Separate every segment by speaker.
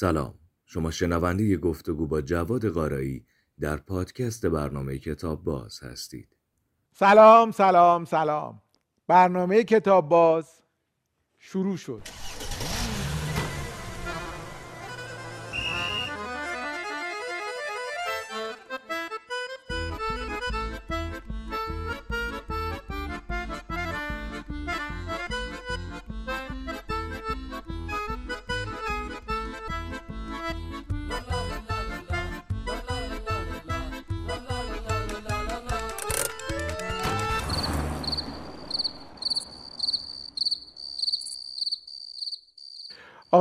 Speaker 1: سلام. شما شنونده گفتگو با جواد قارایی در پادکست برنامه کتاب باز هستید.
Speaker 2: سلام سلام سلام. برنامه کتاب باز شروع شد.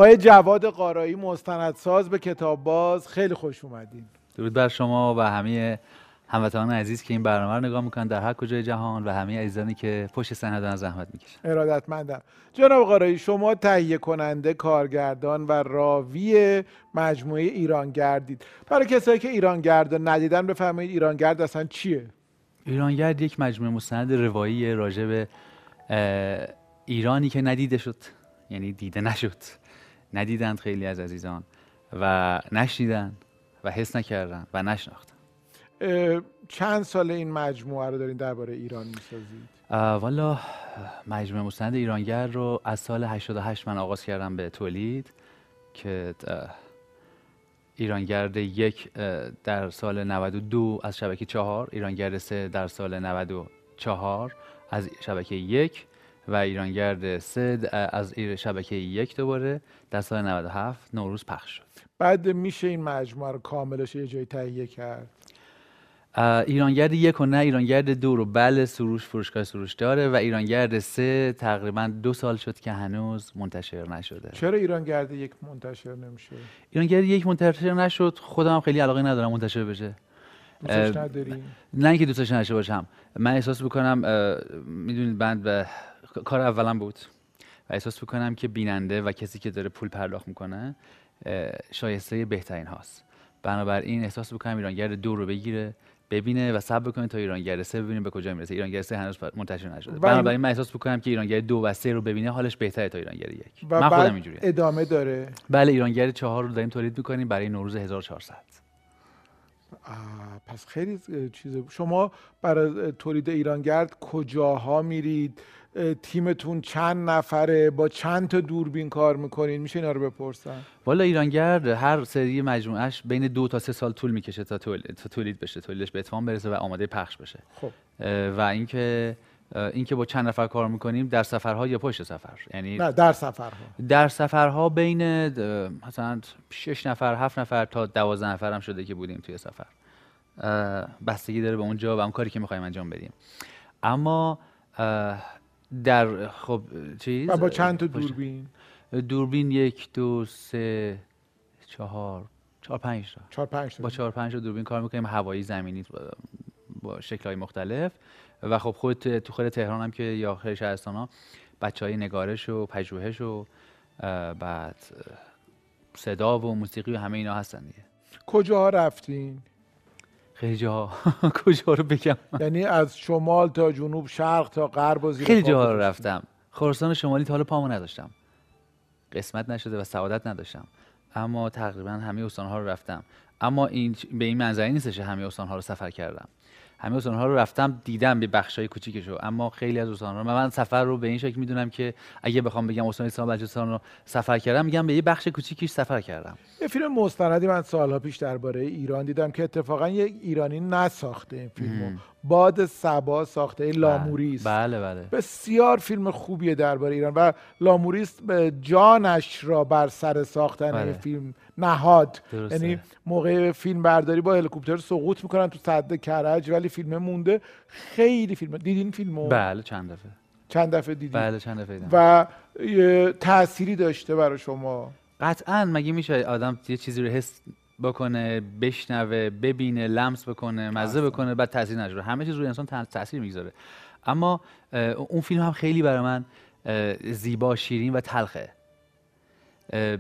Speaker 2: آقای جواد قارایی مستندساز به کتاب باز خیلی خوش اومدین.
Speaker 3: درود بر شما و همه هموطنان عزیز که این برنامه رو نگاه می‌کنن در هر کجای جهان و همه عزیزانی که پشت صحنه دارن زحمت می‌کشن.
Speaker 2: ارادتمندم. جناب قارایی شما تهیه کننده کارگردان و راوی مجموعه ایرانگردید. برای کسایی که ایرانگرد ندیدن بفرمایید ایرانگرد اصلا چیه؟
Speaker 3: ایرانگرد یک مجموعه مستند روایی راجع به ایرانی که ندیده شد یعنی دیده نشد. ندیدند خیلی از عزیزان و نشنیدن و حس نکردن و نشناختن.
Speaker 2: چند سال این مجموعه رو دارین درباره ایران می‌سازید؟
Speaker 3: والا مجموعه مستند ایرانگر رو از سال 88 من آغاز کردم به تولید که ایرانگرد یک در سال 92 از شبکه چهار ایرانگرد سه در سال 94 از شبکه یک و ایرانگرد سه د- از ایر- شبکه یک دوباره در سال 97 نوروز پخش شد.
Speaker 2: بعد میشه این مجموعه رو کاملش یه جایی تهیه کرد؟
Speaker 3: ایرانگرد یک و نه ایرانگرد دو رو بله سروش فروشگاه سروش داره و ایرانگرد سه تقریبا دو سال شد که هنوز منتشر نشده.
Speaker 2: چرا ایرانگرد یک منتشر نمیشه؟
Speaker 3: ایرانگرد یک منتشر نشد خودم هم خیلی علاقه ندارم منتشر بشه.
Speaker 2: دوستش
Speaker 3: اه،
Speaker 2: ندارین
Speaker 3: نه اینکه دوستش نداشته باشم. من احساس می‌کنم می‌دونید بند به کار اولم بود. و احساس می‌کنم که بیننده و کسی که داره پول پرداخت می‌کنه شایسته بهترین هاست. بنابراین احساس می‌کنم ایرانگرد دو رو بگیره ببینه و صبر بکنه تا ایرانگرد سه ببینه به کجا می‌رسه. ایرانگرد سه هنوز منتشر نشده. بنابراین من احساس می‌کنم که ایرانگرد دو و سه رو ببینه حالش بهتره تا ایرانگرد یک.
Speaker 2: و
Speaker 3: من خودم اینجوریه
Speaker 2: ادامه داره.
Speaker 3: بله ایرانگرد چهار رو داریم تولید می‌کنیم برای نوروز 1400
Speaker 2: آه، پس خیلی اه، چیزه شما برای تولید ایرانگرد کجاها میرید؟ تیمتون چند نفره؟ با چند تا دوربین کار می‌کنین؟ میشه اینا رو بپرسن
Speaker 3: والا ایرانگرد هر سری مجموعش بین دو تا سه سال طول می‌کشه تا تولید, تا تولید بشه تولیدش به اتمام برسه و آماده پخش بشه.
Speaker 2: خب.
Speaker 3: و اینکه اینکه با چند نفر کار می‌کنیم؟ در سفرها یا پشت سفر؟ یعنی
Speaker 2: نه در سفرها.
Speaker 3: در سفرها بین مثلا شش نفر هفت نفر تا دوازده نفر هم شده که بودیم توی سفر. بستگی داره به اون جا و اون کاری که می‌خوایم انجام بدیم. اما در خب چیز؟
Speaker 2: و با چند تا دوربین؟
Speaker 3: دوربین یک دو سه چهار چهار پنج تا.
Speaker 2: چهار پنج تا.
Speaker 3: با چهار پنج تا دوربین کار می‌کنیم. هوایی زمینی با- با شکلهای مختلف. و خب خود تو خود تهران هم که یا خیلی شهرستان ها بچه های نگارش و پژوهش و بعد صدا و موسیقی و همه اینا هستن دیگه.
Speaker 2: کجاها رفتین؟
Speaker 3: خیلی جاها کجا رو بگم.
Speaker 2: یعنی از شمال تا جنوب شرق تا غرب و زیر
Speaker 3: خیلی جاها رو. رفتم. خراسان شمالی تا حالا پامو نداشتم. قسمت نشده و سعادت نداشتم. اما تقریبا همه استانها رو رفتم. اما این به این منظری نیستش که همه استانها رو سفر کردم. همه استانها رو رفتم دیدم به بخشای کوچیکشو. اما خیلی از استانها رو من سفر رو به این شکل می‌دونم که اگه بخوام بگم استان اسلام بلوچستان رو سفر کردم میگم به یه بخش کوچیکیش سفر کردم.
Speaker 2: یه فیلم مستندی من سالها پیش درباره ایران دیدم که اتفاقا یک ایرانی نساخته این فیلمو. باد سبا ساخته این لاموریست
Speaker 3: بله بله.
Speaker 2: بسیار فیلم خوبیه درباره ایران و لاموریست به جانش را بر سر ساختن
Speaker 3: بله.
Speaker 2: فیلم نهاد. یعنی موقع فیلم برداری با هلیکوپتر سقوط می‌کنن تو صد کرج ولی فیلم مونده. خیلی فیلم. دیدین فیلمو؟
Speaker 3: بله چند دفعه.
Speaker 2: چند دفعه دیدین؟
Speaker 3: بله چند دفعه دیدم.
Speaker 2: و تأثیری داشته برای شما.
Speaker 3: قطعا مگه میشه آدم یه چیزی رو حس بکنه بشنوه ببینه لمس بکنه مزه بکنه بعد تاثیر نذاره. همه چیز روی انسان تا- تاثیر می‌گذاره. اما اون فیلم هم خیلی برای من زیبا شیرین و تلخه. اه،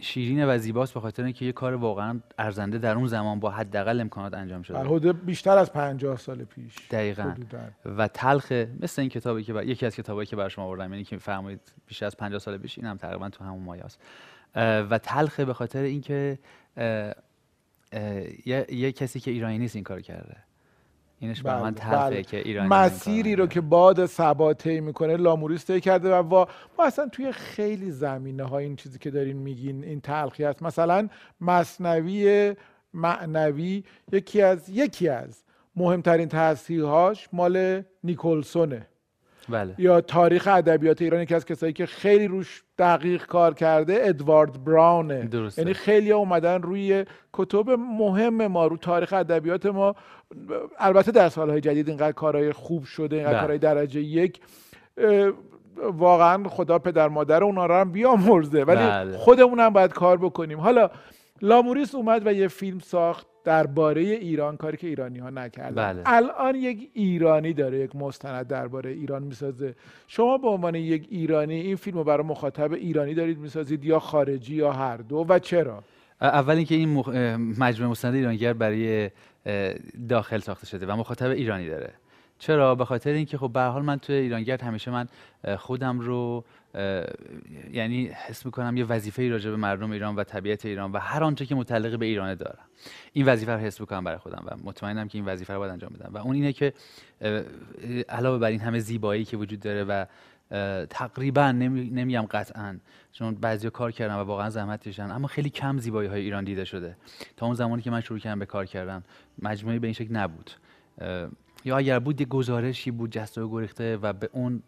Speaker 3: شیرینه و زیباست به خاطر اینکه یه کار واقعا ارزنده در اون زمان با حداقل امکانات انجام
Speaker 2: در
Speaker 3: شده
Speaker 2: حدود بیشتر از پنجاه سال پیش.
Speaker 3: دقیقاً. و تلخه مثل این کتابی که بر... یکی از کتابایی که برای شما آوردم یعنی که فرمایید بیشتر از 50 سال پیش این هم تقریبا تو همون مایه است اه، و تلخه به خاطر اینکه یه, یه کسی که ایرانی نیست این کار کرده اینش برای من
Speaker 2: بله،
Speaker 3: تلخه
Speaker 2: بله.
Speaker 3: که ایرانی
Speaker 2: مسیری رو. که باد ثبا طی می‌کنه لاموریس طی کرده و وا... ما اصلا توی خیلی زمینه ها این چیزی که دارین میگین این تلخی هست مثلا مصنوی معنوی یکی از یکی از مهمترین تصحیحاش مال نیکلسونه
Speaker 3: بله.
Speaker 2: یا تاریخ ادبیات ایران یکی از کسایی که خیلی روش دقیق کار کرده ادوارد براونه. یعنی خیلی اومدن روی کتب مهم ما رو تاریخ ادبیات ما. البته در سالهای جدید اینقدر کارهای خوب شده اینقدر
Speaker 3: بله.
Speaker 2: کارهای درجه یک. واقعا خدا پدر مادر اونا رو هم بیامرزه. ولی
Speaker 3: بله.
Speaker 2: خودمون هم باید کار بکنیم. حالا لاموریس اومد و یه فیلم ساخت. درباره ایران کاری که ایرانی ها نکردن.
Speaker 3: بله.
Speaker 2: الان یک ایرانی داره یک مستند درباره ایران می‌سازه. شما به عنوان یک ایرانی این فیلم رو برای مخاطب ایرانی دارید می‌سازید یا خارجی یا هر دو و چرا؟
Speaker 3: اول اینکه این مجموعه مستند ایرانگر برای داخل ساخته شده و مخاطب ایرانی داره. چرا؟ به خاطر اینکه خب به حال من توی ایرانگرد همیشه من خودم رو یعنی حس می‌کنم یه وظیفه ای راجع به مردم ایران و طبیعت ایران و هر آنچه که متعلق به ایران دارم. این وظیفه رو حس می‌کنم برای خودم و مطمئنم که این وظیفه رو باید انجام بدم. و اون اینه که علاوه بر این همه زیبایی که وجود داره و تقریبا نمی- نمیگم قطعا چون بعضیا کار کردن و واقعا زحمت کشیدن اما خیلی کم زیبایی های ایران دیده شده. تا اون زمانی که من شروع کردم به کار کردن مجموعه به این شکل نبود. یا اگر بود یه گزارشی بود جسته و گریخته و به اون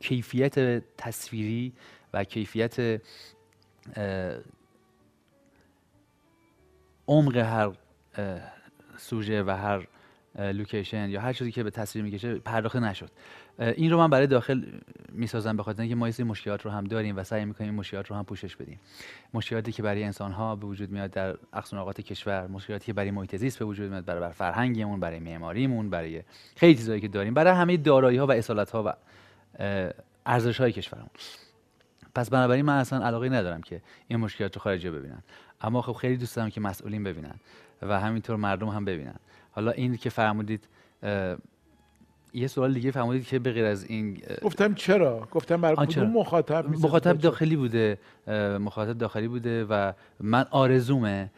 Speaker 3: کیفیت تصویری و کیفیت عمق هر سوژه و هر لوکیشن یا هر چیزی که به تصویر می‌کشه پرداخته نشد. این رو من برای داخل می‌سازم به خاطر اینکه ما سری مشکلات رو هم داریم و سعی می‌کنیم این مشکلات رو هم پوشش بدیم. مشکلاتی که برای انسان ها به وجود میاد در اقصا نقاط کشور مشکلاتی که برای محیط زیست به وجود میاد برای بر فرهنگمون برای معماریمون برای خیلی چیزایی که داریم برای همه دارایی ها و اصالت ها و ارزش های کشورمون. پس بنابراین من اصلا علاقه ندارم که این مشکلات رو خارجی ببینن. اما خب خیلی دوست دارم که مسئولین ببینن و همینطور مردم هم ببینن. حالا این که فرمودید یه سوال دیگه فرمودید که به غیر از این
Speaker 2: گفتم چرا؟ گفتم برای کدوم؟ مخاطب
Speaker 3: مخاطب؟ داخلی بوده مخاطب داخلی بوده و من آرزومه.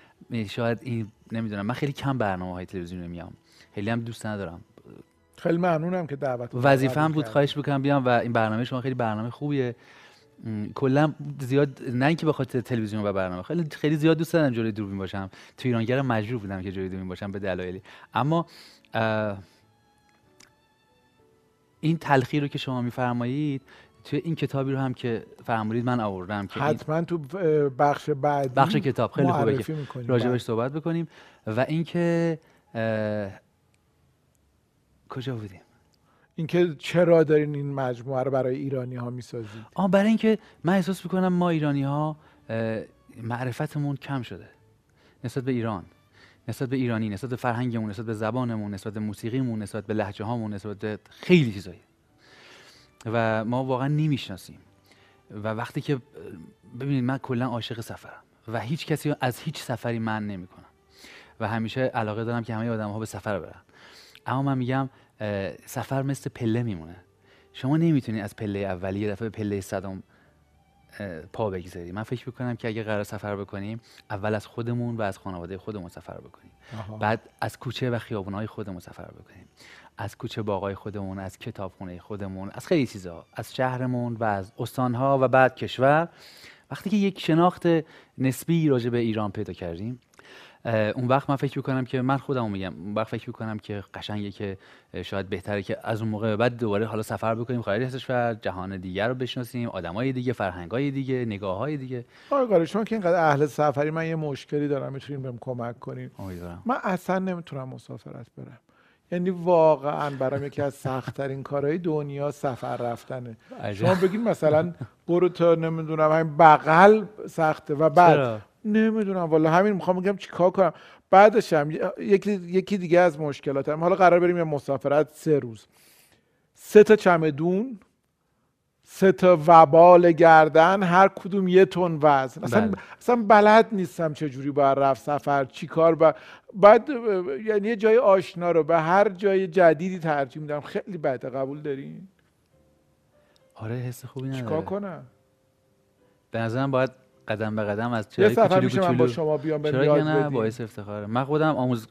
Speaker 3: شاید این نمی‌دونم من خیلی کم برنامه های تلویزیونی میام خیلی هم دوست ندارم.
Speaker 2: خیلی ممنونم که دعوت
Speaker 3: وظیفه هم بود خواهش بکنم بیام و این برنامه شما خیلی برنامه خوبیه. کلا زیاد نه اینکه به خاطر تلویزیون و برنامه خیلی خیلی زیاد دوست دارم جلوی دوربین باشم. تو ایرانگر مجبور بودم که جلوی دوربین باشم به دلایلی. اما این تلخی رو که شما میفرمایید توی این کتابی رو هم که فرمودید من آوردم که
Speaker 2: حتما تو بخش بعدی
Speaker 3: بخش کتاب خیلی خوبه که. راجبش
Speaker 2: بله.
Speaker 3: صحبت بکنیم و اینکه کجا بودیم
Speaker 2: اینکه چرا دارین این مجموعه رو برای ایرانی ها می‌سازید
Speaker 3: آه برای اینکه من احساس می‌کنم ما ایرانی ها معرفتمون کم شده نسبت به ایران نسبت به ایرانی نسبت به فرهنگمون نسبت به زبانمون نسبت به موسیقیمون نسبت به لهجه هامون نسبت به خیلی چیزایی. و ما واقعا نمی‌شناسیم. و وقتی که ببینید من کلا عاشق سفرم و هیچ کسی از هیچ سفری من نمی‌کنم. و همیشه علاقه دارم که همه آدم ها به سفر برن. اما من میگم سفر مثل پله میمونه. شما نمی‌تونید از پله اولی یه دفعه به پله صدام اه، پا بگذاری من فکر می‌کنم که اگه قرار سفر بکنیم اول از خودمون و از خانواده خودمون سفر بکنیم.
Speaker 2: آها.
Speaker 3: بعد از کوچه و خیابونهای خودمون سفر بکنیم. از کوچه باغای خودمون از کتابخونه خودمون از خیلی چیزها از شهرمون و از استانها و بعد کشور. وقتی که یک شناخت نسبی راجع به ایران پیدا کردیم اون وقت من فکر می‌کنم که من خودم میگم اون وقت فکر می‌کنم که قشنگه که شاید بهتره که از اون موقع به بعد دوباره حالا سفر بکنیم خارج از کشور جهان دیگر رو بشناسیم آدمای دیگه فرهنگای دیگه نگاه دیگه.
Speaker 2: قاری شما که اینقدر اهل سفری من یه مشکلی دارم می‌تونین بهم کمک کنین.
Speaker 3: امیدوارم.
Speaker 2: من اصلا نمی‌تونم مسافرت برم. یعنی واقعا برام یکی از سختترین کارهای دنیا سفر رفتنه.
Speaker 3: عجب.
Speaker 2: شما بگین مثلا برو تا نمی‌دونم همین بغل سخته و بعد؟ نمی‌دونم. والا همین می‌خوام بگم چیکار کنم. بعدش هم یکی یکی دیگه از مشکلاتم. حالا قرار بریم یه مسافرت سه روز. سه تا چمدون سه تا وبال گردن هر کدوم یه تن وزن. اصلا
Speaker 3: بله.
Speaker 2: اصلا بلد نیستم چه جوری باید رفت سفر چی کار با بعد یعنی یه جای آشنا رو به هر جای جدیدی ترجیح میدم. خیلی بده قبول دارین
Speaker 3: آره حس خوبی نداره.
Speaker 2: چیکار کنم؟
Speaker 3: به نظرم باید قدم به قدم از
Speaker 2: یه سفر
Speaker 3: کوچولو
Speaker 2: میشه من با
Speaker 3: کوچولو
Speaker 2: شما بیام به
Speaker 3: چرا نه باعث افتخاره. من خودم آموز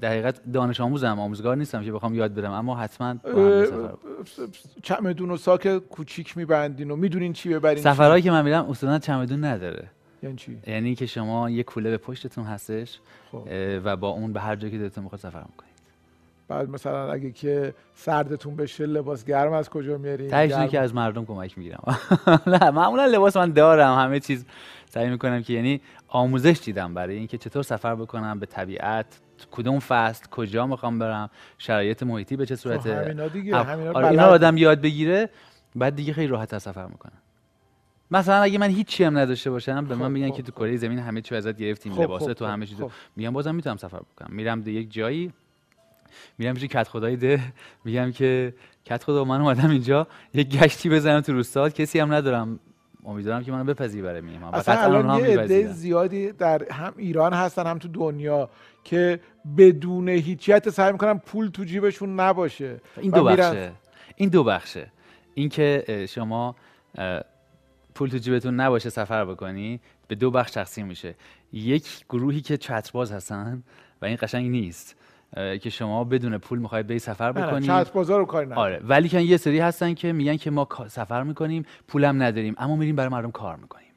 Speaker 3: در حقیقت دانش آموزم آموزگار نیستم که بخوام یاد بدم اما حتما
Speaker 2: چمدون و ساک کوچیک میبندین و می‌دونین چی ببرین
Speaker 3: سفرهایی که من میرم اصولا چمدون نداره.
Speaker 2: یعنی چی؟
Speaker 3: یعنی که شما یه کوله به پشتتون هستش
Speaker 2: خب.
Speaker 3: و با اون به هر جایی که دلتون می‌خواد سفر می‌کنید.
Speaker 2: بعد مثلا اگه که سردتون بشه لباس گرم از کجا میارین؟
Speaker 3: تهش
Speaker 2: گرم-
Speaker 3: که از مردم کمک می‌گیرم. نه معمولا لباس من دارم همه چیز سعی می‌کنم که یعنی آموزش دیدم برای اینکه چطور سفر بکنم به طبیعت کدوم فصل کجا می‌خوام برم شرایط محیطی به چه
Speaker 2: خب
Speaker 3: صورته.
Speaker 2: همینا دیگه همینا
Speaker 3: آره اینا آدم یاد بگیره بعد دیگه خیلی راحت سفر می‌کنه. مثلا اگه من هیچی هم نداشته باشم به
Speaker 2: خب،
Speaker 3: من میگن
Speaker 2: خب،
Speaker 3: که تو
Speaker 2: خب.
Speaker 3: کره زمین همه چی ازت گرفتیم
Speaker 2: خب،
Speaker 3: لباس
Speaker 2: خب،
Speaker 3: تو
Speaker 2: خب،
Speaker 3: همه چیز
Speaker 2: خب.
Speaker 3: میگم بازم می‌تونم سفر بکنم. میرم به یک جایی میرم پیش کت خدای ده میگم که کت خدا من اومدم اینجا یک گشتی بزنم تو روستا کسی هم ندارم. امیدوارم که منو بپذیری برای میام و
Speaker 2: اصلا الان یه عده. زیادی در هم ایران هستن هم تو دنیا که بدون هیچیت سعی می‌کنن پول تو جیبشون نباشه.
Speaker 3: این دو بخشه. این دو بخشه. اینکه شما پول تو جیبتون نباشه سفر بکنی به دو بخش تقسیم میشه. یک گروهی که چترباز هستن و این قشنگ نیست. که شما بدون پول می‌خواید بری سفر
Speaker 2: نه، نه،
Speaker 3: بکنی.
Speaker 2: چتر بازار کاری نداره
Speaker 3: آره ولی که یه سری هستن که میگن که ما سفر می‌کنیم پولم نداریم اما میریم برای مردم کار می‌کنیم.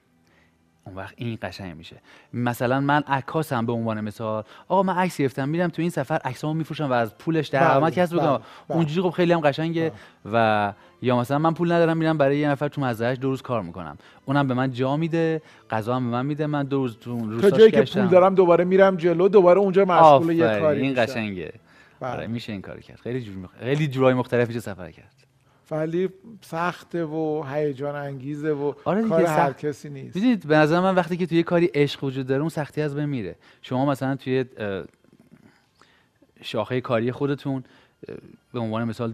Speaker 3: اون وقت این قشنگ میشه مثلا من عکاسم به عنوان مثال آقا من عکس گرفتم میرم تو این سفر عکسامو میفروشم و از پولش درآمد
Speaker 2: بله،
Speaker 3: کسب
Speaker 2: بله،
Speaker 3: بکنم
Speaker 2: بله.
Speaker 3: اونجوری خب خیلی هم قشنگه و یا مثلا من پول ندارم میرم برای یه نفر تو مزرعهش دو روز کار می‌کنم اونم به من جا میده غذا هم به من میده من دو روز تو روستاش
Speaker 2: جایی که. پول دارم دوباره میرم جلو دوباره اونجا مشغول یه کاری
Speaker 3: این. قشنگه
Speaker 2: بله.
Speaker 3: آره میشه این کار کرد خیلی جور مخ... خیلی جورای مختلف میشه سفر کرد
Speaker 2: ولی سخته و هیجان انگیزه و
Speaker 3: آره
Speaker 2: کار
Speaker 3: سخت.
Speaker 2: هر کسی نیست
Speaker 3: می‌دونید به نظر من وقتی که توی یه کاری عشق وجود داره اون سختی از بین میره شما مثلا توی شاخه کاری خودتون به عنوان مثال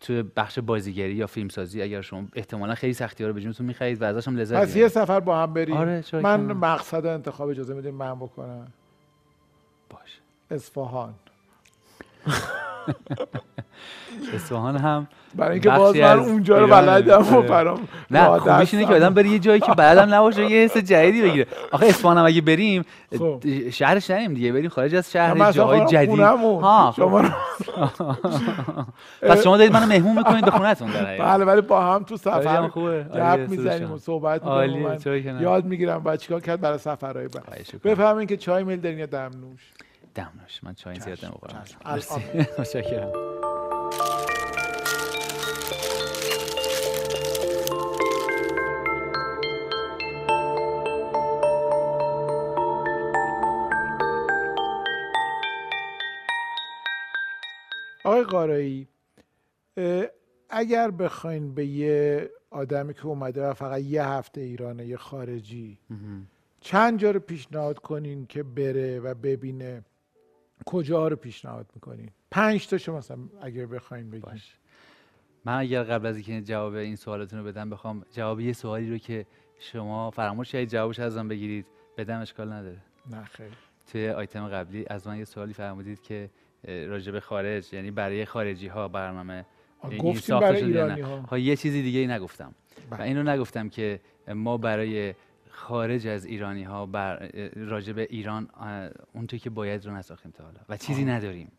Speaker 3: توی بخش بازیگری یا فیلمسازی اگر شما احتمالا خیلی سختی ها رو به جونتون می‌خرید و ازش هم لذت
Speaker 2: پس یه. سفر با هم بریم
Speaker 3: آره،
Speaker 2: من؟ مقصد انتخاب اجازه میدیم من بکنم
Speaker 3: باشه
Speaker 2: اصفهان
Speaker 3: اصفهان هم
Speaker 2: برای اینکه باز من اونجا رو. بلدم و
Speaker 3: آره.
Speaker 2: برام
Speaker 3: نه خوبیش اینه که. آدم بره یه جایی که بلدم نباشه یه حس جدیدی بگیره آخه اصفهان هم اگه بریم
Speaker 2: خب.
Speaker 3: شهرش نریم دیگه بریم خارج از شهر جاهای جدید. ها خب.
Speaker 2: شما رو-
Speaker 3: پس شما دارید منو مهمون می‌کنید به خونتون در.
Speaker 2: بله ولی با هم تو سفر.
Speaker 3: عالیه،
Speaker 2: گپ می‌زنیم
Speaker 3: سروش
Speaker 2: و. صحبت می‌کنیم؟ یاد می‌گیرم بعد چیکار کرد برای سفرهای بعد. بفهمین که چای میل دارین یا دمنوش
Speaker 3: دمنوش من چای زیاد.
Speaker 2: الان.
Speaker 3: متشکرم.
Speaker 2: آقای قارایی اگر بخواین به یه آدمی که اومده و فقط یه هفته ایرانه یه خارجی چند جا رو پیشنهاد کنین که بره و ببینه؟ کجا رو پیشنهاد می‌کنین پنج تا شما مثلا اگر بخواین بگین.
Speaker 3: باش. من اگر قبل از اینکه جواب این سوالاتون رو بدم بخوام جواب یه سوالی رو که شما فراموش کردید جوابش ازم بگیرید. بدم اشکال نداره.
Speaker 2: نه خیر
Speaker 3: توی آیتم قبلی از من یه سوالی فرمودید که به خارج یعنی برای خارجی ها برنامه این
Speaker 2: گفتیم برای. ایرانی ها.
Speaker 3: ها یه چیزی دیگه ای نگفتم و
Speaker 2: بله.
Speaker 3: اینو نگفتم که ما برای خارج از ایرانی ها بر راجع به ایران اونچه که باید رو نساختیم تا حالا. و چیزی
Speaker 2: آه.
Speaker 3: نداریم.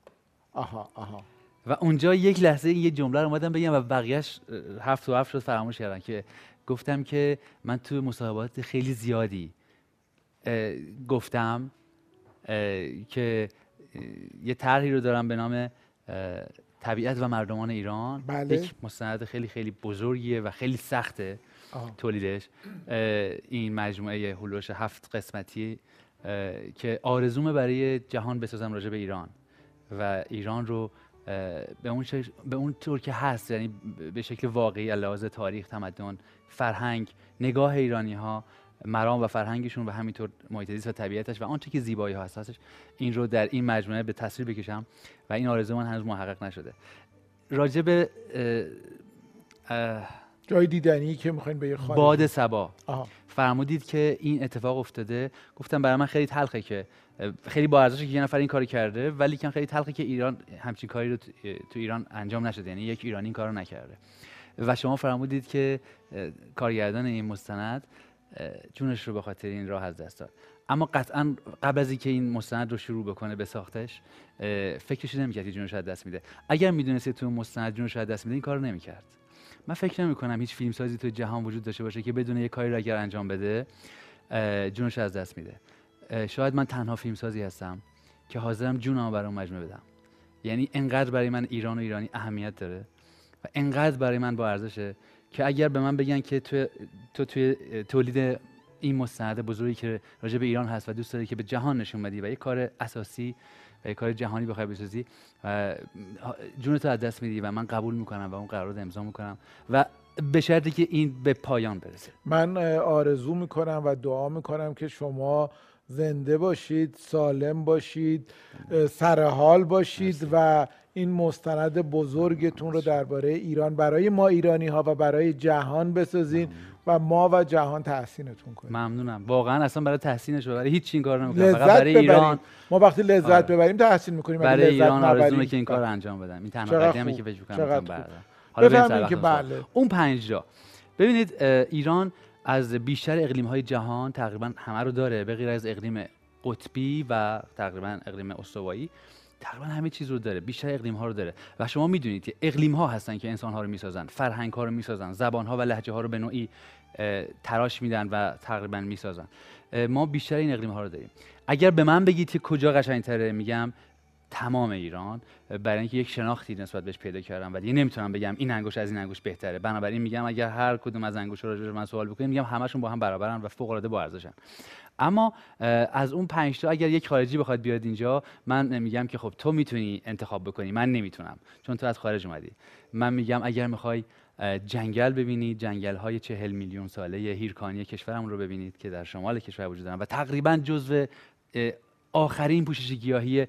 Speaker 2: آها آها.
Speaker 3: و اونجا یک لحظه یه جمله رو اومدم بگم و بقیهش هفت و هفت شد فراموش کردم که گفتم که من تو مصاحبات خیلی زیادی اه، گفتم اه، که اه، یه طرحی رو دارم به نام طبیعت و مردمان ایران.
Speaker 2: بله.
Speaker 3: یک مستند خیلی خیلی بزرگیه و خیلی سخته. تولیدش این مجموعه هلوش هفت قسمتی که آرزومه برای جهان بسازم راجع به ایران. و ایران رو به اون, به اون طور که هست یعنی به شکل واقعی لحاظ تاریخ تمدن فرهنگ نگاه ایرانی ها مرام و فرهنگشون و همینطور محیط زیست و طبیعتش و آنچه که زیبایی ها هستش این رو در این مجموعه به تصویر بکشم و این آرزو من هنوز محقق نشده. راجع به اه، اه،
Speaker 2: جای دیدنی که می‌خواین به یه
Speaker 3: باد سبا.
Speaker 2: آها.
Speaker 3: فرمودید که این اتفاق افتاده. گفتم برای من خیلی تلخه که خیلی با ارزشه که یه نفر این کاری کرده ولی کن خیلی تلخه که ایران همچین کاری رو تو ایران انجام نشده. یعنی یک ایرانی این کارو نکرده. و شما فرمودید که کارگردان این مستند جونش رو به خاطر این راه از دست داد. اما قطعا قبل از اینکه این مستند رو شروع بکنه به ساختش فکرش نمی‌کرد که جونش از دست میده. اگر می‌دونست تو مستند جونش از دست میده این کارو نمی‌کرد. من فکر نمی کنم هیچ فیلم سازی تو جهان وجود داشته باشه که بدون یه کاری اگر انجام بده جونش از دست میده. شاید من تنها فیلم سازی هستم که حاضرم جونمو برای اون مجموعه بدم. یعنی انقدر برای من ایران و ایرانی اهمیت داره و انقدر برای من با ارزشه که اگر به من بگن که تو تو توی تولید این مستند بزرگی که راجع به ایران هست و دوست داری که به جهان نشون بدی و یه کار اساسی و یه کار جهانی بخوای بسازی و جونتو از دست میدی و من قبول می‌کنم و اون قرار امضا می‌کنم و به شرطی که این به پایان برسه.
Speaker 2: من آرزو می‌کنم و دعا می‌کنم که شما زنده باشید سالم باشید سرحال باشید و این مستند بزرگتون رو درباره ایران برای ما ایرانی ها و برای جهان بسازین. و ما و جهان تحسینتون کنیم.
Speaker 3: ممنونم. واقعا اصلا برای تحسینش برای هیچ این کار نمی‌کنم. فقط برای ایران.
Speaker 2: ما وقتی لذت آره. ببریم تحسین می‌کنیم.
Speaker 3: برای ایران آرزومه که این کار انجام بدم این تنها قدمی که فکر
Speaker 2: کنم حالا که بله.
Speaker 3: اون پنج جا. ببینید ایران از بیشتر اقلیم های جهان تقریبا همه رو داره به غیر از اقلیم قطبی و تقریبا اقلیم استوایی. تقریبا همه چیز رو داره. بیشتر اقلیم ها رو داره. و شما می‌دونید که اقلیم ها هستن که انسان ها رو می‌سازن فرهنگ ها رو می‌سازن زبان ها و لهجه ها رو به نوعی تراش میدن و تقریبا می‌سازن. ما بیشتر این اقلیم ها رو داریم. اگر به من بگید که کجا قشنگتره میگم تمام ایران. برای اینکه یک شناختی نسبت بهش پیدا کردم و دیگه نمی‌تونم بگم این انگوش از این انگوش بهتره. بنابراین میگم اگر هر کدوم از انگوش رو من سوال بکنیم میگم همشون با هم برابرن و فوق العاده با ارزشن. اما از اون پنج تا اگر یک خارجی بخواد بیاد اینجا من میگم که خب تو می‌تونی انتخاب بکنی. من نمی‌تونم چون تو از خارج اومدی. من میگم اگر می‌خوای جنگل ببینید. جنگل های چهل میلیون ساله هیرکانی کشورمون رو ببینید که در شمال کشور وجود دارن. و تقریبا جزو آخرین پوشش گیاهی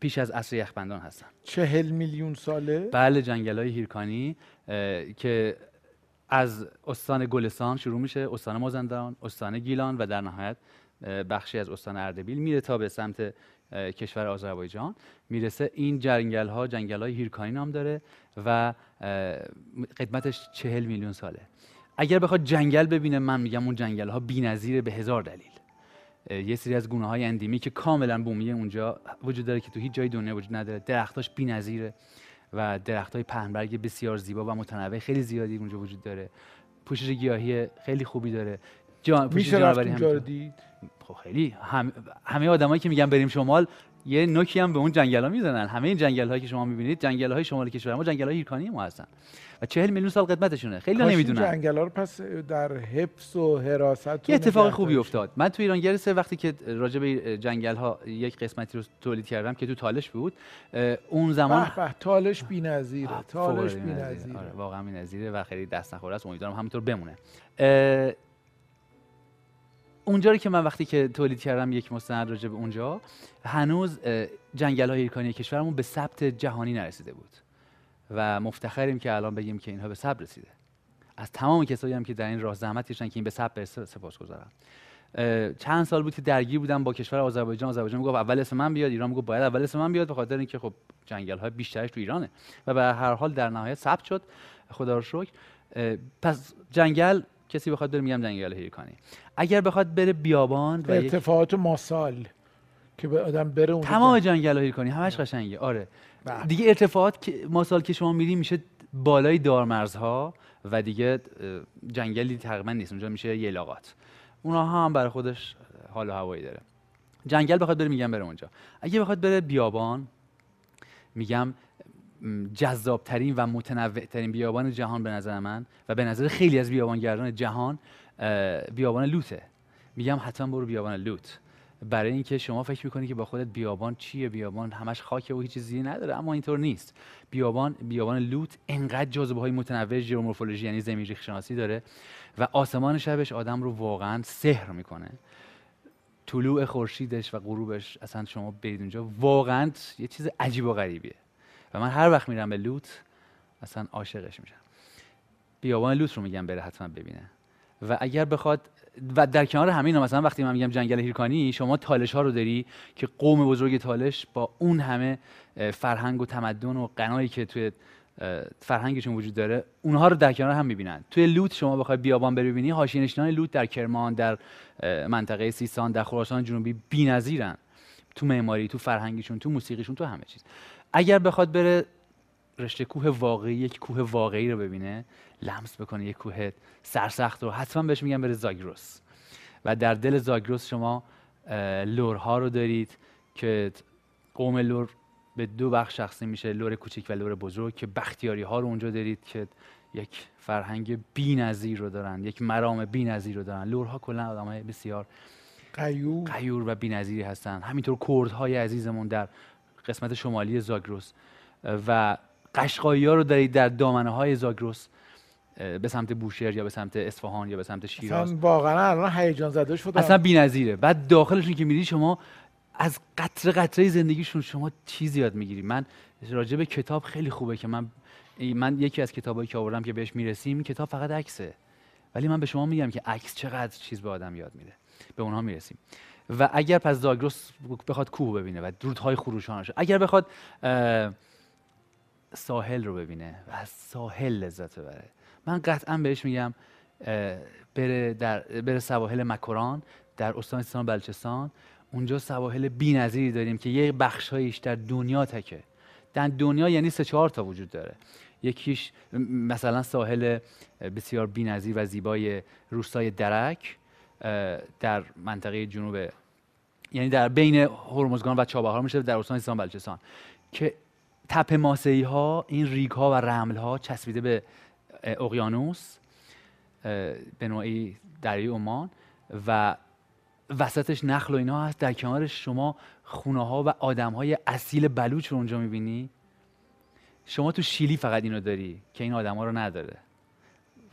Speaker 3: پیش از عصر یخبندان هستن.
Speaker 2: چهل میلیون ساله؟
Speaker 3: بله جنگل های هیرکانی که از استان گلستان شروع میشه استان مازندران استان گیلان و در نهایت بخشی از استان اردبیل میره تا به سمت کشور آذربایجان. می‌رسه این جنگل ها جنگل های هیرکانی نام داره و قدمتش چهل میلیون ساله. اگر بخواد جنگل ببینه من میگم اون جنگل ها بی‌نظیره به هزار دلیل. یه سری از گونه های اندیمی که کاملا بومی اونجا وجود داره که تو هیچ جای دنیا وجود نداره. درختاش بی‌نظیره و درخت های پهنبرگ بسیار زیبا و متنوع خیلی زیادی اونجا وجود داره. پوشش گیاهی خیلی خوبی داره.
Speaker 2: جان میشه رفت دید؟
Speaker 3: خب خیلی هم... همه آدمایی که میگن بریم شمال یه نوکی هم به اون جنگل ها می‌زنن. همه این جنگل هایی که شما می‌بینید جنگل های شمال کشور ما جنگل های ایرکانی ما هستن. و چهل میلیون سال قدمتشونه. خیلی نمی‌دونن.
Speaker 2: جنگل ها رو پس در حفظ و حراست
Speaker 3: یه اتفاق خوبی افتاد. من تو ایران گرسه وقتی که راجع به جنگل ها یک قسمتی رو تولید کردم که تو تالش بود اون زمان
Speaker 2: به تالش بی‌نظیره تالش بی‌نظیره.
Speaker 3: آره واقعا بی‌نظیره و خیلی دست نخوره است. امیدوارم همینطور بمونه. اونجا که من وقتی که تولید کردم یک مستند راجع به اونجا هنوز جنگل های ایرکانی کشورمون به ثبت جهانی نرسیده بود. و مفتخریم که الان بگیم که اینها به ثبت رسیده. از تمام کسایی هم که در این راه زحمت کشن که این به ثبت برسه سپاسگزارم چند سال بود که درگیر بودم با کشور آذربایجان. آذربایجان می‌گفت اول اسم من بیاد ایران می‌گفت باید اول اسم من بیاد به خاطر اینکه خب جنگل های بیشترش تو ایرانه. و به هر حال در نهایت ثبت شد. خدا رو شکر. پس جنگل کسی بخواد بره میگم جنگل هیرکانی. اگر بخواد بره بیابان
Speaker 2: و ارتفاعات ماسال که به آدم بره اون
Speaker 3: تمام جنگل هیرکانی همش قشنگه. آره. بله. دیگه ارتفاعات که ماسال که شما میری میشه بالای دارمرزها و دیگه جنگلی تقریبا نیست. اونجا میشه یلاقات اونا هم برای خودش حال و هوایی داره. جنگل بخواد بره میگم بره اونجا. اگه بخواد بره بیابان میگم جذابترین و متنوعترین بیابان جهان به نظر من و به نظر خیلی از بیابانگردان جهان بیابان لوته. میگم حتما برو بیابان لوت. برای اینکه شما فکر می‌کنی که با خودت بیابان چیه؟ بیابان همش خاکه و هیچ چیزی نداره اما اینطور نیست. بیابان بیابان لوت انقدر جاذبه های متنوع ژئومورفولوژی یعنی زمین ریخ شناسی داره و آسمان شبش آدم رو واقعا سحر می‌کنه. طلوع خورشیدش و غروبش اصلا شما برید اونجا واقعا یه چیز عجیب و غریبیه. و من هر وقت میرم به لوت اصلا عاشقش میشم. بیابان لوت رو میگم بره حتما ببینه. و اگر بخواد و در کنار همین مثلا وقتی من میگم جنگل هیرکانی شما تالش ها رو داری که قوم بزرگ تالش با اون همه فرهنگ و تمدن و قنایی که توی فرهنگشون وجود داره اونها رو در کنار هم می‌بینن. توی لوت شما بخوای بیابان ببینی حاشیه نشینان لوت در کرمان در منطقه سیستان در خراسان جنوبی بی‌نظیرن. تو معماری تو فرهنگشون تو موسیقیشون تو همه چیز. اگر بخواد بره رشته کوه واقعی یک کوه واقعی رو ببینه لمس بکنه یک کوه سرسخت رو حتما بهش میگن بره زاگرس. و در دل زاگرس شما لورها رو دارید که قوم لور به دو بخش شخصی میشه لور کوچیک و لور بزرگ که بختیاری ها رو اونجا دارید که یک فرهنگ بی رو دارن یک مرام بی رو دارن. لورها کلا آدمای بسیار
Speaker 2: قیوم
Speaker 3: غیور و بی‌نظیری هستن. همینطور کردهای عزیزمون در قسمت شمالی زاگرس. و قشقایی ها رو دارید در دامنه های زاگرس به سمت بوشهر یا به سمت اصفهان یا به سمت شیراز.
Speaker 2: اصلا واقعا الان هیجان زده شدم
Speaker 3: اصلا بی‌نظیره. بعد داخلشون که میری شما از قطره قطره زندگیشون شما چیزی یاد می‌گیری. من راجع به کتاب خیلی خوبه که من من یکی از کتابایی که آوردم که بهش می‌رسیم این کتاب فقط عکسه. ولی من به شما میگم که عکس چقدر چیز به آدم یاد میده. به اونها می‌رسیم. و اگر پس زاگرس بخواد کوه ببینه و رودهای خروشانش اگر بخواد ساحل رو ببینه و از ساحل لذت ببره. من قطعا بهش میگم بره در بره سواحل مکران در استان سیستان بلوچستان. اونجا سواحل بی‌نظیری داریم که یه بخشهایش در دنیا تکه. در دنیا یعنی سه چهار تا وجود داره. یکیش مثلا ساحل بسیار بی‌نظیر و زیبای روستای درک. در منطقه جنوب یعنی در بین هرمزگان و چابهار میشه در استان سیستان بلوچستان. که تپه ماسه‌ای ها این ریگ ها و رمل ها چسبیده به اقیانوس به نوعی دریای عمان و وسطش نخل و اینا هست. در کنارش شما خونه ها و آدم های اصیل بلوچ رو اونجا می‌بینی. شما تو شیلی فقط اینو داری که این آدما رو نداره.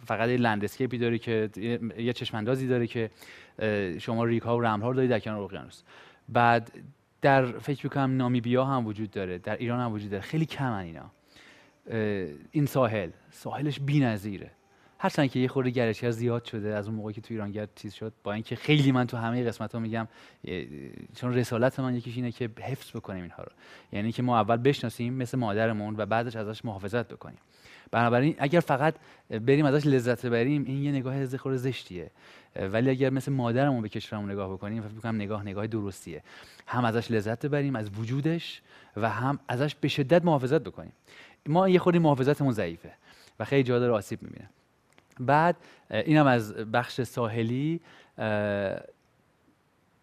Speaker 3: فقط یه landscape ی داره که یه- چشماندازی داره که شما ریک ها و رمل ها رو داری در کنار اقیانوس. بعد در فکر می‌کنم نامیبیا هم وجود داره در ایران هم وجود داره. خیلی کمن اینا. این ساحل. ساحلش بی‌نظیره. هرچند که یه خورده گردشگر زیاد شده از اون موقعی که تو ایرانگرد چیز شد با اینکه خیلی من تو همه قسمت ها میگم چون رسالت من یکیش اینه که حفظ بکنیم اینها رو. یعنی که ما اول بشناسیم مثل مادرمون و بعدش ازش محافظت بکنیم. بنابراین اگر فقط بریم ازش لذت ببریم این یه نگاه خورده زشتیه ولی اگر مثل مادرمون به کشورمون نگاه بکنیم فکر می‌کنم نگاه نگاه درستیه. هم ازش لذت ببریم از وجودش و هم ازش به شدت محافظت بکنیم. ما یه خورده محافظتمون ضعیفه و خیلی جا داره آسیب می‌بینه. بعد اینم از بخش ساحلی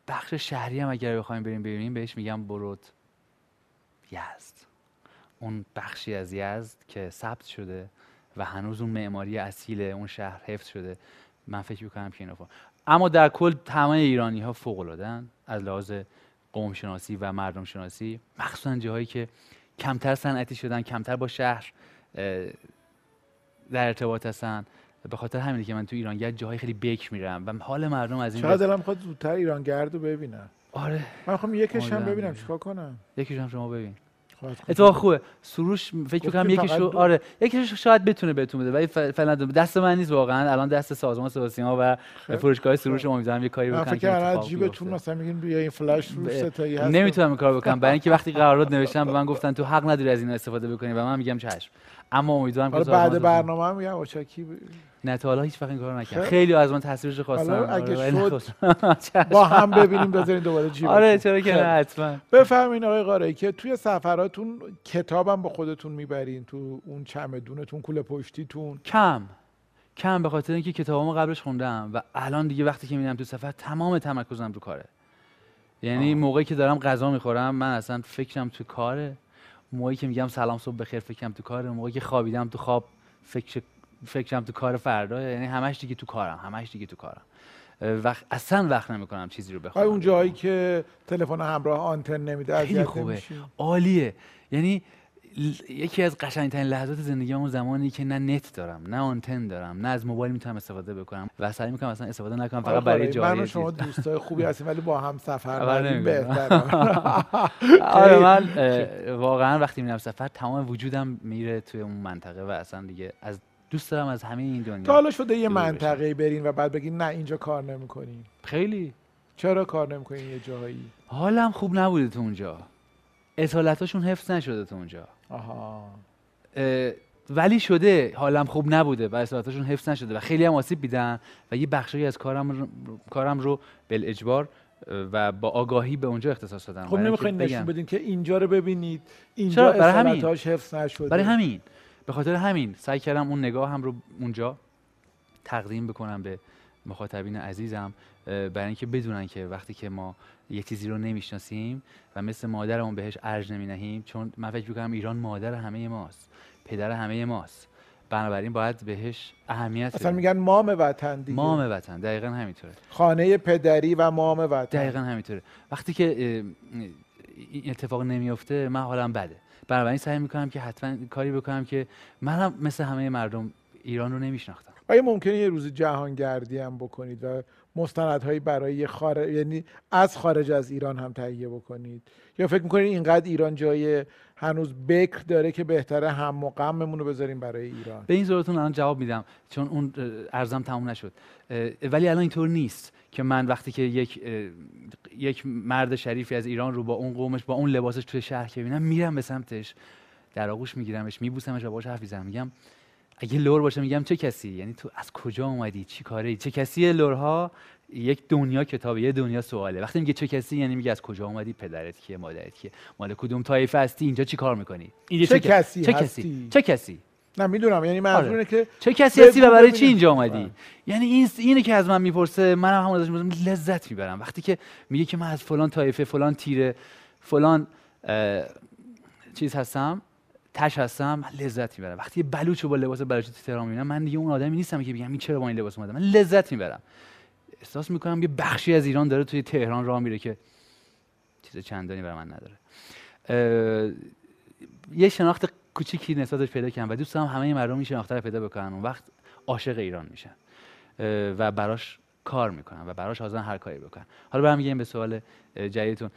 Speaker 3: بخش شهری هم اگر بخوایم بریم ببینیم بهش میگم برود یزد. اون بخشی از یزد که ثبت شده و هنوز اون معماری اصیل اون شهر حفظ شده من فکر می‌کنم که اینا فوق. اما در کل تمام ایرانی ها فوق العاده‌اند از لحاظ قوم شناسی و مردم شناسی مخصوصا جاهایی که کمتر صنعتی شدن کمتر با شهر در ارتباط هستن به خاطر همینه که من تو ایران یه جاهای خیلی بیک میرم و حال مردم از این
Speaker 2: چقدر دلم می‌خواد زودتر ایرانگرد رو ببینم
Speaker 3: آره
Speaker 2: من می‌خوام یکش هم
Speaker 3: آدم
Speaker 2: ببینم. چیکار کنم
Speaker 3: یکیش هم شما ببین. اتفاق خوبه. سروش فکر
Speaker 2: گفتی
Speaker 3: می‌کنم یکیش
Speaker 2: فقط
Speaker 3: رو
Speaker 2: دو.
Speaker 3: آره یکیش شاید بتونه بهتون بده ولی فعلا دست من نیست واقعا. الان دست سازمان سیما و
Speaker 2: خیلی
Speaker 3: فروشگاه سروش امیدوارم یه کاری بکنن
Speaker 2: فکر
Speaker 3: اتفاق
Speaker 2: جیبتون. مثلا میگین بیا این فلش رو ستایی هست
Speaker 3: نمی‌تونم این کار بکنم. برای اینکه وقتی قرارداد نوشتم به من گفتن تو حق نداری از این استفاده بکنی و من میگم چشم. اما امیدوارم که
Speaker 2: بعد برنامه میگم اوچکی ب-
Speaker 3: نه تا حالا هیچ وقت این کارو نکردم
Speaker 2: خیلی-
Speaker 3: از من تصویرش خواستم
Speaker 2: اگه
Speaker 3: آره،
Speaker 2: شد،.
Speaker 3: چشم.
Speaker 2: با هم ببینیم بذارین دوباره جیبتون
Speaker 3: آره چرا که. نه حتما
Speaker 2: بفهمین آقای قاره‌ای که توی سفراتون کتابم با خودتون می‌برین تو اون چمدونتون کوله پشتیتون
Speaker 3: کم کم به خاطر اینکه کتابامو قبلش خوندم و الان دیگه وقتی که میرم تو سفر تمام تمرکزم رو کاره یعنی
Speaker 2: آه.
Speaker 3: موقعی که دارم غذا می‌خورم من اصلا فکرم تو کاره موقعی که میگم سلام صبح بخیر فکرم تو کاره موقعی که خوابیدم تو خواب فکر فکرم تو کار فردا یعنی همش دیگه تو کارم همش دیگه تو کارم. وقت اصلا وقت نمی‌کنم چیزی رو بخونم
Speaker 2: آیا اون جایی که تلفن همراه آنتن نمیده
Speaker 3: خیلی خوبه. عالیه. یعنی یکی از قشنگترین لحظات زندگی اون زمانی که نه نت دارم نه آنتن دارم نه از موبایل می‌تونم استفاده بکنم. و سعی می‌کنم اصلا استفاده نکنم فقط برای
Speaker 2: قاره‌ای، من
Speaker 3: جایی
Speaker 2: شما دوستای خوبی هستیم ولی با هم سفر. بهتره.
Speaker 3: آره من واقعا وقتی میرم سفر تمام وجودم میره توی اون منطقه و اصلا دیگه از دوست دارم از همه این
Speaker 2: تا
Speaker 3: دنیا
Speaker 2: حالا شده یه. منطقه برین و بعد بگین نه اینجا کار نمی‌کنین
Speaker 3: خیلی.
Speaker 2: چرا کار نمی‌کنین یه جایی؟
Speaker 3: حالم خوب نبوده تو اونجا. اصالتاشون حفظ نشده تو اونجا.
Speaker 2: آها.
Speaker 3: اه، ولی شده. حالم خوب نبوده و اصالتشون حفظ نشده و خیلی هم آسیب بیدن و یه بخشی از کارم رو, کارم رو اجبار و با آگاهی به اونجا اختصاص دادم.
Speaker 2: خب نمی‌خواین نشون بدین که اینجا رو ببینید. اینجا همین. حفظ نشده.
Speaker 3: برای همین. به خاطر همین سعی کردم اون نگاه هم رو اونجا تقدیم بکنم به مخاطبین عزیزم برای اینکه بدونن که وقتی که ما یه چیزی رو نمی‌شناسیم و مثل مادرمون بهش ارج نمی چون من فکر می‌کنم ایران مادر همه ماست پدر همه ماست. بنابراین باید بهش اهمیت
Speaker 2: اصلا میگن مام وطن دیگه.
Speaker 3: مام وطن دقیقا همینطوره.
Speaker 2: خانه پدری و مام وطن.
Speaker 3: دقیقا همینطوره. وقتی که این اتفاق نمیفته من حالم بده بنابراین سعی می‌کنم که حتما کاری بکنم که من هم مثل همه مردم ایران رو نمیشناختم.
Speaker 2: آیا ممکنه یه روز جهانگردی هم بکنید و مستندهایی برای خارج یعنی از خارج از ایران هم تهیه بکنید. یا فکر می‌کنید اینقدر ایران جای هنوز بکر داره که بهتره هم و غممون رو بذاریم برای ایران؟
Speaker 3: به این صورتون الان جواب میدم چون اون ارزم تموم نشد. ولی الان اینطور نیست که من وقتی که یک یک مرد شریفی از ایران رو با اون قومش با اون لباسش توی شهر که ببینم میرم به سمتش در آغوش میگیرمش میبوسمش و باهاش حرف می‌زنم. میگم اگه لور باشه میگم چه کسی؟ یعنی تو از کجا اومدی؟ چی کاره؟ چه کسی لورها؟ یک دنیا کتابه یه دنیا سواله. وقتی میگه چه کسی یعنی میگه از کجا اومدی؟ پدرت کیه؟ مادرت کیه؟ مال کدوم طایفه هستی؟ اینجا چی کار می‌کنی؟
Speaker 2: چه, چه کسی
Speaker 3: چه کسی؟ چه کسی؟
Speaker 2: نه می‌دونم. یعنی منظورونه آره. که
Speaker 3: چه کسی هستی و برای چی اینجا اومدی؟ آره. یعنی این اینه که از من می‌پرسه منم هم ازش لذت می‌برم. وقتی که میگه که من از فلان طایفه فلان تیره فلان چیز هستم تش هستم من لذت می‌برم. وقتی بلوچو با لباس بلوچی تو تهران می‌بینم من دیگه اون آدمی نیستم که بگم این چرا با این لباس اومده. من لذت می‌برم. احساس می‌کنم یه بخشی از ایران داره توی تهران راه میره که چیز چندانی برای من نداره. یه شناخت کوچیکی نسبتش پیدا کردم و دوست دارم همه مردم این شناخت رو پیدا بکنن. اون وقت عاشق ایران میشن. و براش کار می‌کنن و براش حاضرن هر کاری بکنن. حالا برمیگردیم به سوال جدیدتون.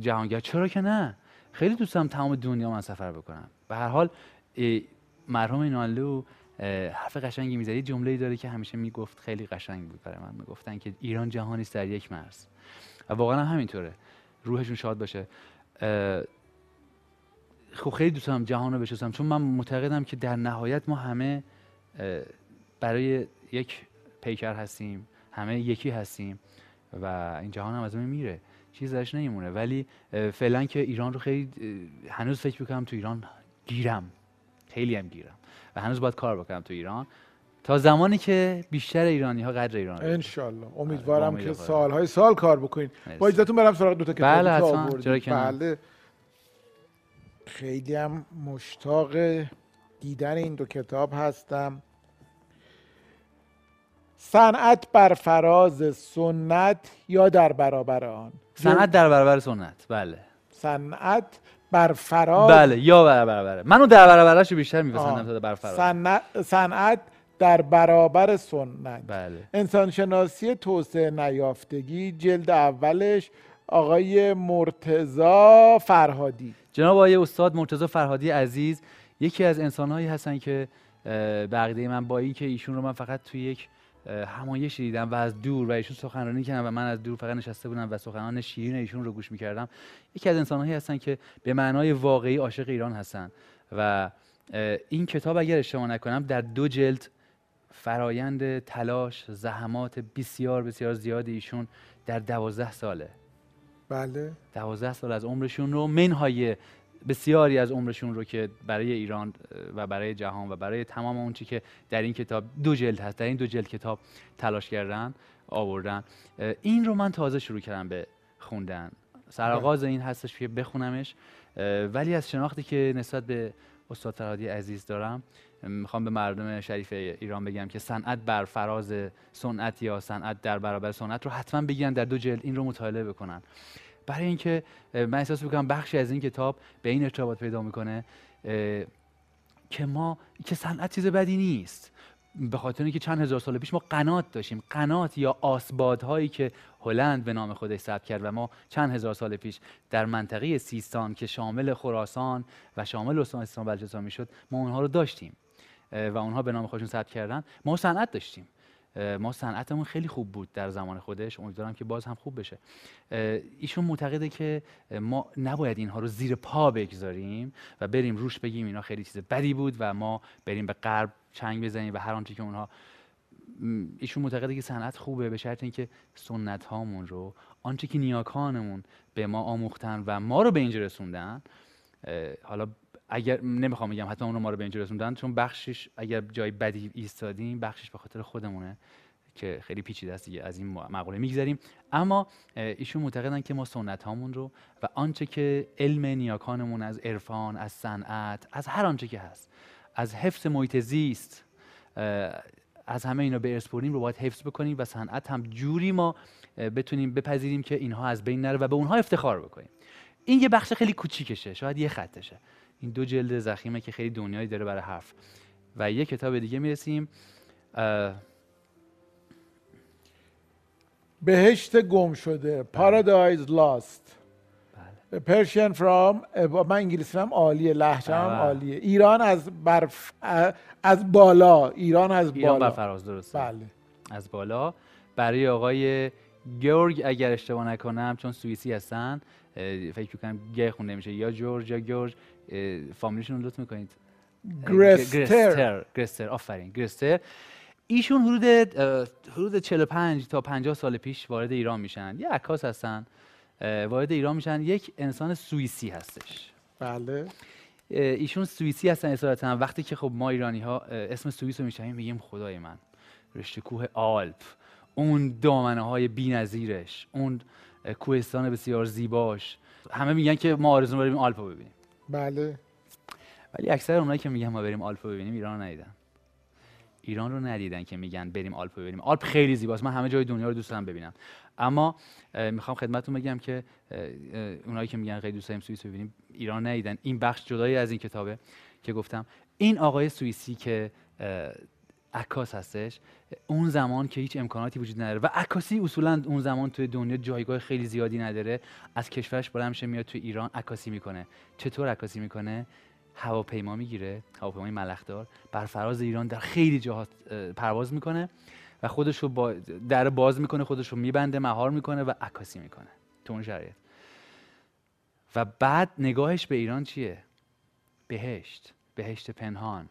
Speaker 3: جهانگرد چرا که نه؟ خیلی دوست تمام دنیا من سفر بکنم به هر حال مرحوم اینالو حرف قشنگی می‌زد یه جمله‌ای داره که همیشه می‌گفت خیلی قشنگ بود برای من. می‌گفتن که ایران جهانی است در یک مرز. و واقعا همینطوره. روحشون شاد باشه. خب خیلی دوست دارم جهان رو بشناسم چون من معتقدم که در نهایت ما همه برای یک پیکر هستیم همه یکی هستیم و این جهان هم از من میره. چیز درش نمیمونه. ولی فعلا که ایران رو خیلی هنوز فکر می‌کنم تو ایران گیرم. خیلی هم گیرم. و هنوز باید کار بکنم تو ایران. تا زمانی که بیشتر ایرانی ها قدر ایران
Speaker 2: انشالله. امیدوارم که سالهای سال کار بکنین. با اجازهتون برم سراغ دو تا کتاب
Speaker 3: بله
Speaker 2: که بله. خیلی هم مشتاق دیدن این دو کتاب هستم. صنعت بر فراز سنت یا در برابر آن؟
Speaker 3: صنعت در برابر سنت. بله.
Speaker 2: صنعت بر فراز
Speaker 3: بله یا بر برابر منو در برابرش بیشتر میپسندم تا بر فراز
Speaker 2: صنعت در برابر سنت.
Speaker 3: بله.
Speaker 2: انسانشناسی توسعه نیافتگی جلد اولش آقای مرتزا فرهادی.
Speaker 3: جناب آقای استاد مرتزا فرهادی عزیز یکی از انسانهایی هستن که بقیده من با این که ایشون رو من فقط توی یک همایشی دیدم و از دور و ایشون سخنرانی کردن و من از دور فقط نشسته بودم و سخنان شیرین ایشون رو گوش می‌کردم. یکی از انسانهایی هستن که به معنای واقعی عاشق ایران هستن و این کتاب اگر اشتباه نکنم در دو جلد فرایند تلاش زحمات بسیار بسیار زیاد ایشون در دوازده ساله.
Speaker 2: بله.
Speaker 3: دوازده سال از عمرشون رو منهای بسیاری از عمرشون رو که برای ایران و برای جهان و برای تمام اون چی که در این کتاب دو جلد هست در این دو جلد کتاب تلاش کردن آوردن. این رو من تازه شروع کردم به خوندن. سرآغاز این هستش که بخونمش. ولی از شناختی که نسبت به استاد فرهادی عزیز دارم می‌خوام به مردم شریف ایران بگم که صنعت بر فراز سنت یا صنعت در برابر سنت رو حتما بگیرن در دو جلد این رو مطالعه بکنن. برای اینکه من احساس می‌کنم بخشی از این کتاب به این ارتباط پیدا می‌کنه که ما که صنعت چیز بدی نیست. به خاطر اینکه چند هزار سال پیش ما قنات داشتیم. قنات یا آسبادهایی که هلند به نام خودش ثبت کرد و ما چند هزار سال پیش در منطقه سیستان که شامل خراسان و شامل استان بلوچستان می‌شد ما اونها رو داشتیم. و اونها به نام خودشون ثبت کردن. ما صنعت داشتیم. ما صنعتمون خیلی خوب بود در زمان خودش. امیدوارم که باز هم خوب بشه. ایشون معتقده که ما نباید اینها رو زیر پا بگذاریم و بریم روش بگیم اینا خیلی چیز بدی بود و ما بریم به غرب چنگ بزنیم و هر آنچه که اونها ایشون معتقده که صنعت خوبه به شرط اینکه سنت هامون رو آنچه که نیاکانمون به ما آموختن و ما رو به اینجا رسوندن حالا اگر نمی‌خوام بگم حتی اون رو ما رو به اینجا رسوندن چون بخشش اگر جای بدی ایستادیم بخشش به خاطر خودمونه که خیلی پیچیده است دیگه از این مقوله میگذریم. اما ایشون معتقدن که ما سنت هامون رو و آنچه که علم نیاکانمون از عرفان از صنعت از هر آنچه که هست از حفظ محیط زیست از همه اینا به ارث رو باید حفظ بکنیم و صنعت هم جوری ما بتونیم بپذیریم که اینها از بین نره و به اونها افتخار بکنیم. این یه بخش خیلی کوچیکشه شاید یه خطشه. این دو جلد زخیمه که خیلی دنیایی داره برای حرف. و یه کتاب دیگه می‌رسیم.
Speaker 2: بهشت گم شده. پارادایز لاست پرشین فرام من انگلیسی هم عالیه لهجه هم عالیه. ایران از برف از بالا. ایران از بالا.
Speaker 3: ایران فراز درسته.
Speaker 2: بله.
Speaker 3: از بالا. برای آقای گورگ اگر اشتباه نکنم چون سوئیسی هستن. فکر کنم گ خونده میشه. یا جورج یا گورج فامیلیشون رو لطف می‌کنید.
Speaker 2: گرستر.
Speaker 3: گرستر. آفرین. گرستر. ایشون حدود حدود 45 تا 50 سال پیش وارد ایران میشن. یه عکاس هستن. وارد ایران میشن. یک انسان سوئیسی هستش.
Speaker 2: بله.
Speaker 3: ایشون سوئیسی هستن اصالتا. وقتی که خب ما ایرانی ها اسم سوئیس رو میشنیم میگیم خدای من. رشته کوه آلپ. اون دامنه های بی‌نظیرش. اون کوهستان بسیار زیباش. همه میگن که ما آرزو بریم آلپ رو ببینیم.
Speaker 2: بله.
Speaker 3: ولی اکثر اونایی که میگن ما بریم آلپ رو ببینیم ایران رو ندیدن. ایران رو ندیدن که میگن بریم آلپ ببینیم. آلپ خیلی زیباست. من همه جای دنیا رو دوست دارم ببینم. اما می‌خوام خدمتتون بگم که اونایی که میگن خیلی دوست داریم سوئیس ببینیم ایران ندیدن. این بخش جدایی از این کتابه که گفتم. این آقای سوئیسی که عکاس هستش. اون زمان که هیچ امکاناتی وجود نداره. و عکاسی اصولا اون زمان توی دنیا جایگاه خیلی زیادی نداره. از کشورش بلند میشه میاد توی ایران عکاسی می‌کنه. چطور عکاسی می‌کنه؟ هواپیما می‌گیره. هواپیمای ملخدار. بر فراز ایران در خیلی جاها پرواز می‌کنه. و خودش رو با در باز می‌کنه خودش رو میبنده مهار می‌کنه و عکاسی می‌کنه. تو اون شرایط. و بعد نگاهش به ایران چیه؟ بهشت. بهشت پنهان.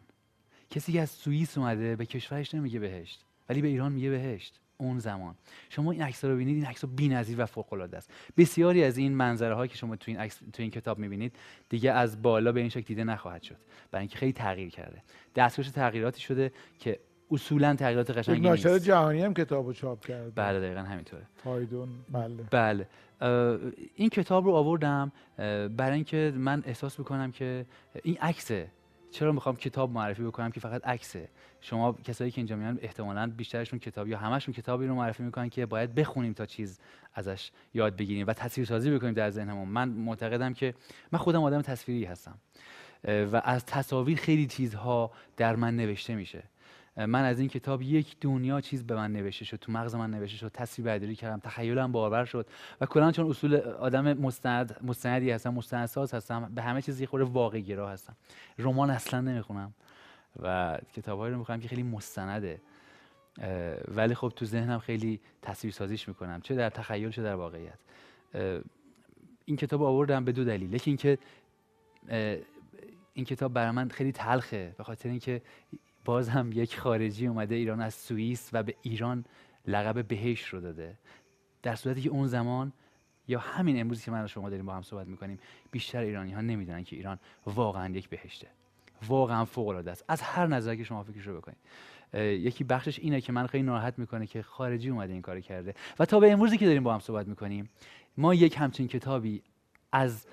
Speaker 3: کسی که از سوئیس اومده به کشورش نمیگه بهشت ولی به ایران میگه بهشت اون زمان. شما این عکس رو ببینید این عکس بی‌نظیر و فوق العاده است. بسیاری از این منظره هایی که شما تو این عکس تو این کتاب می‌بینید دیگه از بالا به این شکل دیده نخواهد شد. برای اینکه خیلی تغییر کرده. دستکش تغییراتی شده که اصولا تغییرات قشنگی نیست.
Speaker 2: ناشر جهانی هم کتابو چاپ کرده.
Speaker 3: بله دقیقا همینطوره.
Speaker 2: فایدون بله.
Speaker 3: بله. این کتاب رو آوردم برای اینکه من احساس بکنم که این عکسه چرا می‌خوام کتاب معرفی بکنم که فقط عکسه شما کسایی که اینجا میان احتمالاً بیشترشون کتاب یا همشون کتابی رو معرفی می‌کنن که باید بخونیم تا چیز ازش یاد بگیریم و تصویرسازی بکنیم در ذهنمون. من معتقدم که من خودم آدم تصویری هستم. و از تصاویر خیلی چیزها در من نوشته میشه. من از این کتاب یک دنیا چیز به من نوشته شد تو مغز من نوشته شد تصویر برداری کردم تخیلم باربر شد و کلا چون اصول آدم مستند مستندی هستم مستندساز هستم به همه چیز یه خورده واقع گرا هستم. رمان اصلا نمی‌خونم و کتابهایی رو می‌خونم که خیلی مستنده ولی خب تو ذهنم خیلی تصویر سازیش می‌کنم. چه در تخیل چه در واقعیت. این کتاب آوردم به دو دلیل. اینکه این کتاب برای من خیلی تلخه به خاطر اینکه باز هم یک خارجی اومده ایران از سوئیس و به ایران لقب بهش رو داده. در صورتی که اون زمان یا همین امروزی که من و شما داریم با هم صحبت می‌کنیم بیشتر ایرانی ها نمی‌دونن که ایران واقعا یک بهشته. واقعا فوق العاده است. از هر نظر که شما فکرش رو بکنید. یکی بخشش اینه که من خیلی ناراحت می‌کنه که خارجی اومده این کار کرده. و تا به امروزی که داریم با هم صحبت می‌کنیم ما یک همچین کتابی از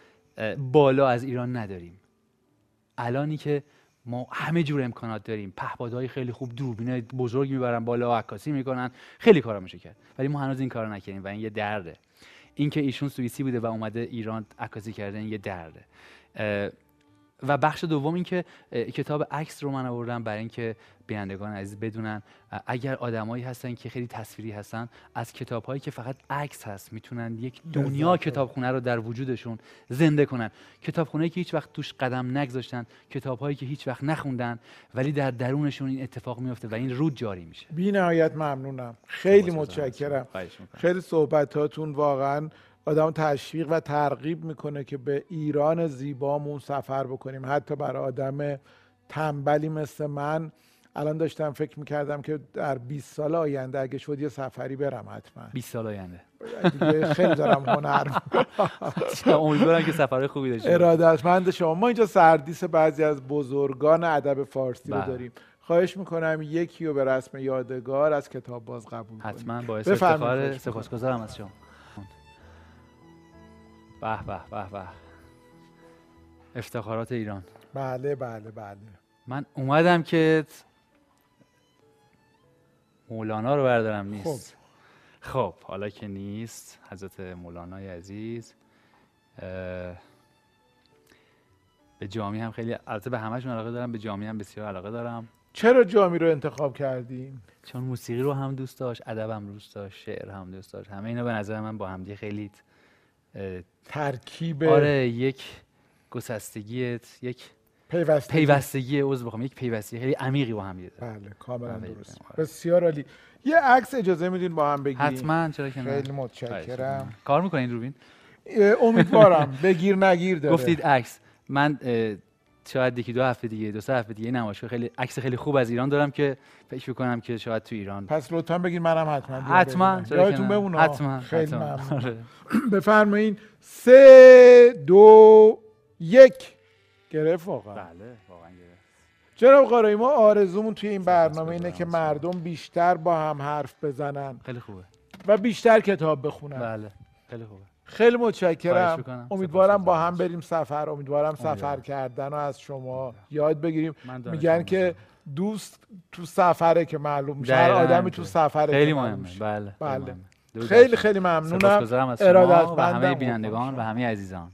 Speaker 3: بالا از ایران نداریم. الانی که ما همه جور امکانات داریم. پهپادهای خیلی خوب دوربین بزرگی می‌برن بالا عکاسی می‌کنن. خیلی کارا میشه کرد. ولی ما هنوز این کارو نکردیم و این یه درده. اینکه ایشون سوئیسی بوده و اومده ایران عکاسی کرده این یه درده. و بخش دوم این که اه، کتاب عکس رو من آوردم برای اینکه بینندگان عزیز بدونن اگر آدمایی هستن که خیلی تصویری هستن از کتاب هایی که فقط عکس هست می‌تونن یک دنیا. کتابخونه رو در وجودشون زنده کنن کتابخونه که هیچ وقت توش قدم نگذاشتن کتاب هایی که هیچ وقت نخوندن ولی در درونشون این اتفاق میفته و این رود جاری میشه
Speaker 2: بی نهایت ممنونم خیلی. متشکرم. خیلی صحبتاتون واقعا آدم تشویق و ترغیب می‌کنه که به ایران زیبامون سفر بکنیم. حتی برای آدم تنبلی مثل من الان داشتم فکر می‌کردم که در 20 سال آینده اگه شد یه سفری برم حتما.
Speaker 3: 20 سال آینده.
Speaker 2: دیگه خیلی دارم هنر.
Speaker 3: امیدوارم که سفرهای خوبی داشته.
Speaker 2: ارادتمند شما. ما اینجا سردیس بعضی از بزرگان ادب فارسی رو
Speaker 3: بله.
Speaker 2: داریم. خواهش می‌کنم یکی رو به رسم یادگار از کتاب باز قبول کنیم
Speaker 3: حتما باعث افتخار. سپاسگزارم از شما. به به به به. افتخارات ایران.
Speaker 2: بله بله بله.
Speaker 3: من اومدم که مولانا رو بردارم نیست. خب. حالا که نیست حضرت مولانای عزیز به جامی هم خیلی البته به همشون علاقه دارم به جامی هم بسیار علاقه دارم.
Speaker 2: چرا جامی رو انتخاب کردین؟
Speaker 3: چون موسیقی رو هم دوست داشت ادب هم دوست داشت شعر هم دوست داشت همه اینا به نظر من با همدیگه خیلی
Speaker 2: ترکیب
Speaker 3: آره یک گسستگی یک
Speaker 2: پیوستگی.
Speaker 3: پیوستگی عضو بخوام یک پیوستگی خیلی عمیقی با هم
Speaker 2: بله کاملا
Speaker 3: بله،
Speaker 2: درست.
Speaker 3: آره.
Speaker 2: بسیار عالی. یه عکس اجازه میدین با هم بگیریم
Speaker 3: حتما چرا که نه.
Speaker 2: خیلی متشکرم.
Speaker 3: کار می‌کنین روبین؟
Speaker 2: امیدوارم. بگیر نگیر داره.
Speaker 3: گفتید عکس. من شاید یکی دو هفته دیگه دو سه هفته دیگه نمایشگاه خیلی عکس خیلی خوب از ایران دارم که فکر می‌کنم که شاید تو ایران.
Speaker 2: پس لطفا بگین منم حتما
Speaker 3: حتما.
Speaker 2: یادتون
Speaker 3: نه؟
Speaker 2: بمونه؟
Speaker 3: حتما
Speaker 2: خیلی. ممنون.
Speaker 3: آره.
Speaker 2: بفرمایین. سه دو یک. گرفت واقعا.
Speaker 3: بله واقعا گرفت.
Speaker 2: جناب قارایی ما آرزومون توی این برنامه اینه که. مردم بیشتر با هم حرف بزنن
Speaker 3: خیلی خوبه.
Speaker 2: و بیشتر کتاب بخونن.
Speaker 3: بله خیلی خوبه.
Speaker 2: خیلی متشکرم. امیدوارم با هم. بریم سفر امیدوارم سفر. کردن رو از شما یاد بگیریم میگن. که دوست تو سفره که معلوم میشه هر آدمی تو سفره
Speaker 3: خیلی مهمه. بله
Speaker 2: بله. خیلی
Speaker 3: شما.
Speaker 2: خیلی ممنونم
Speaker 3: شما و. همه بینندگان و همه عزیزان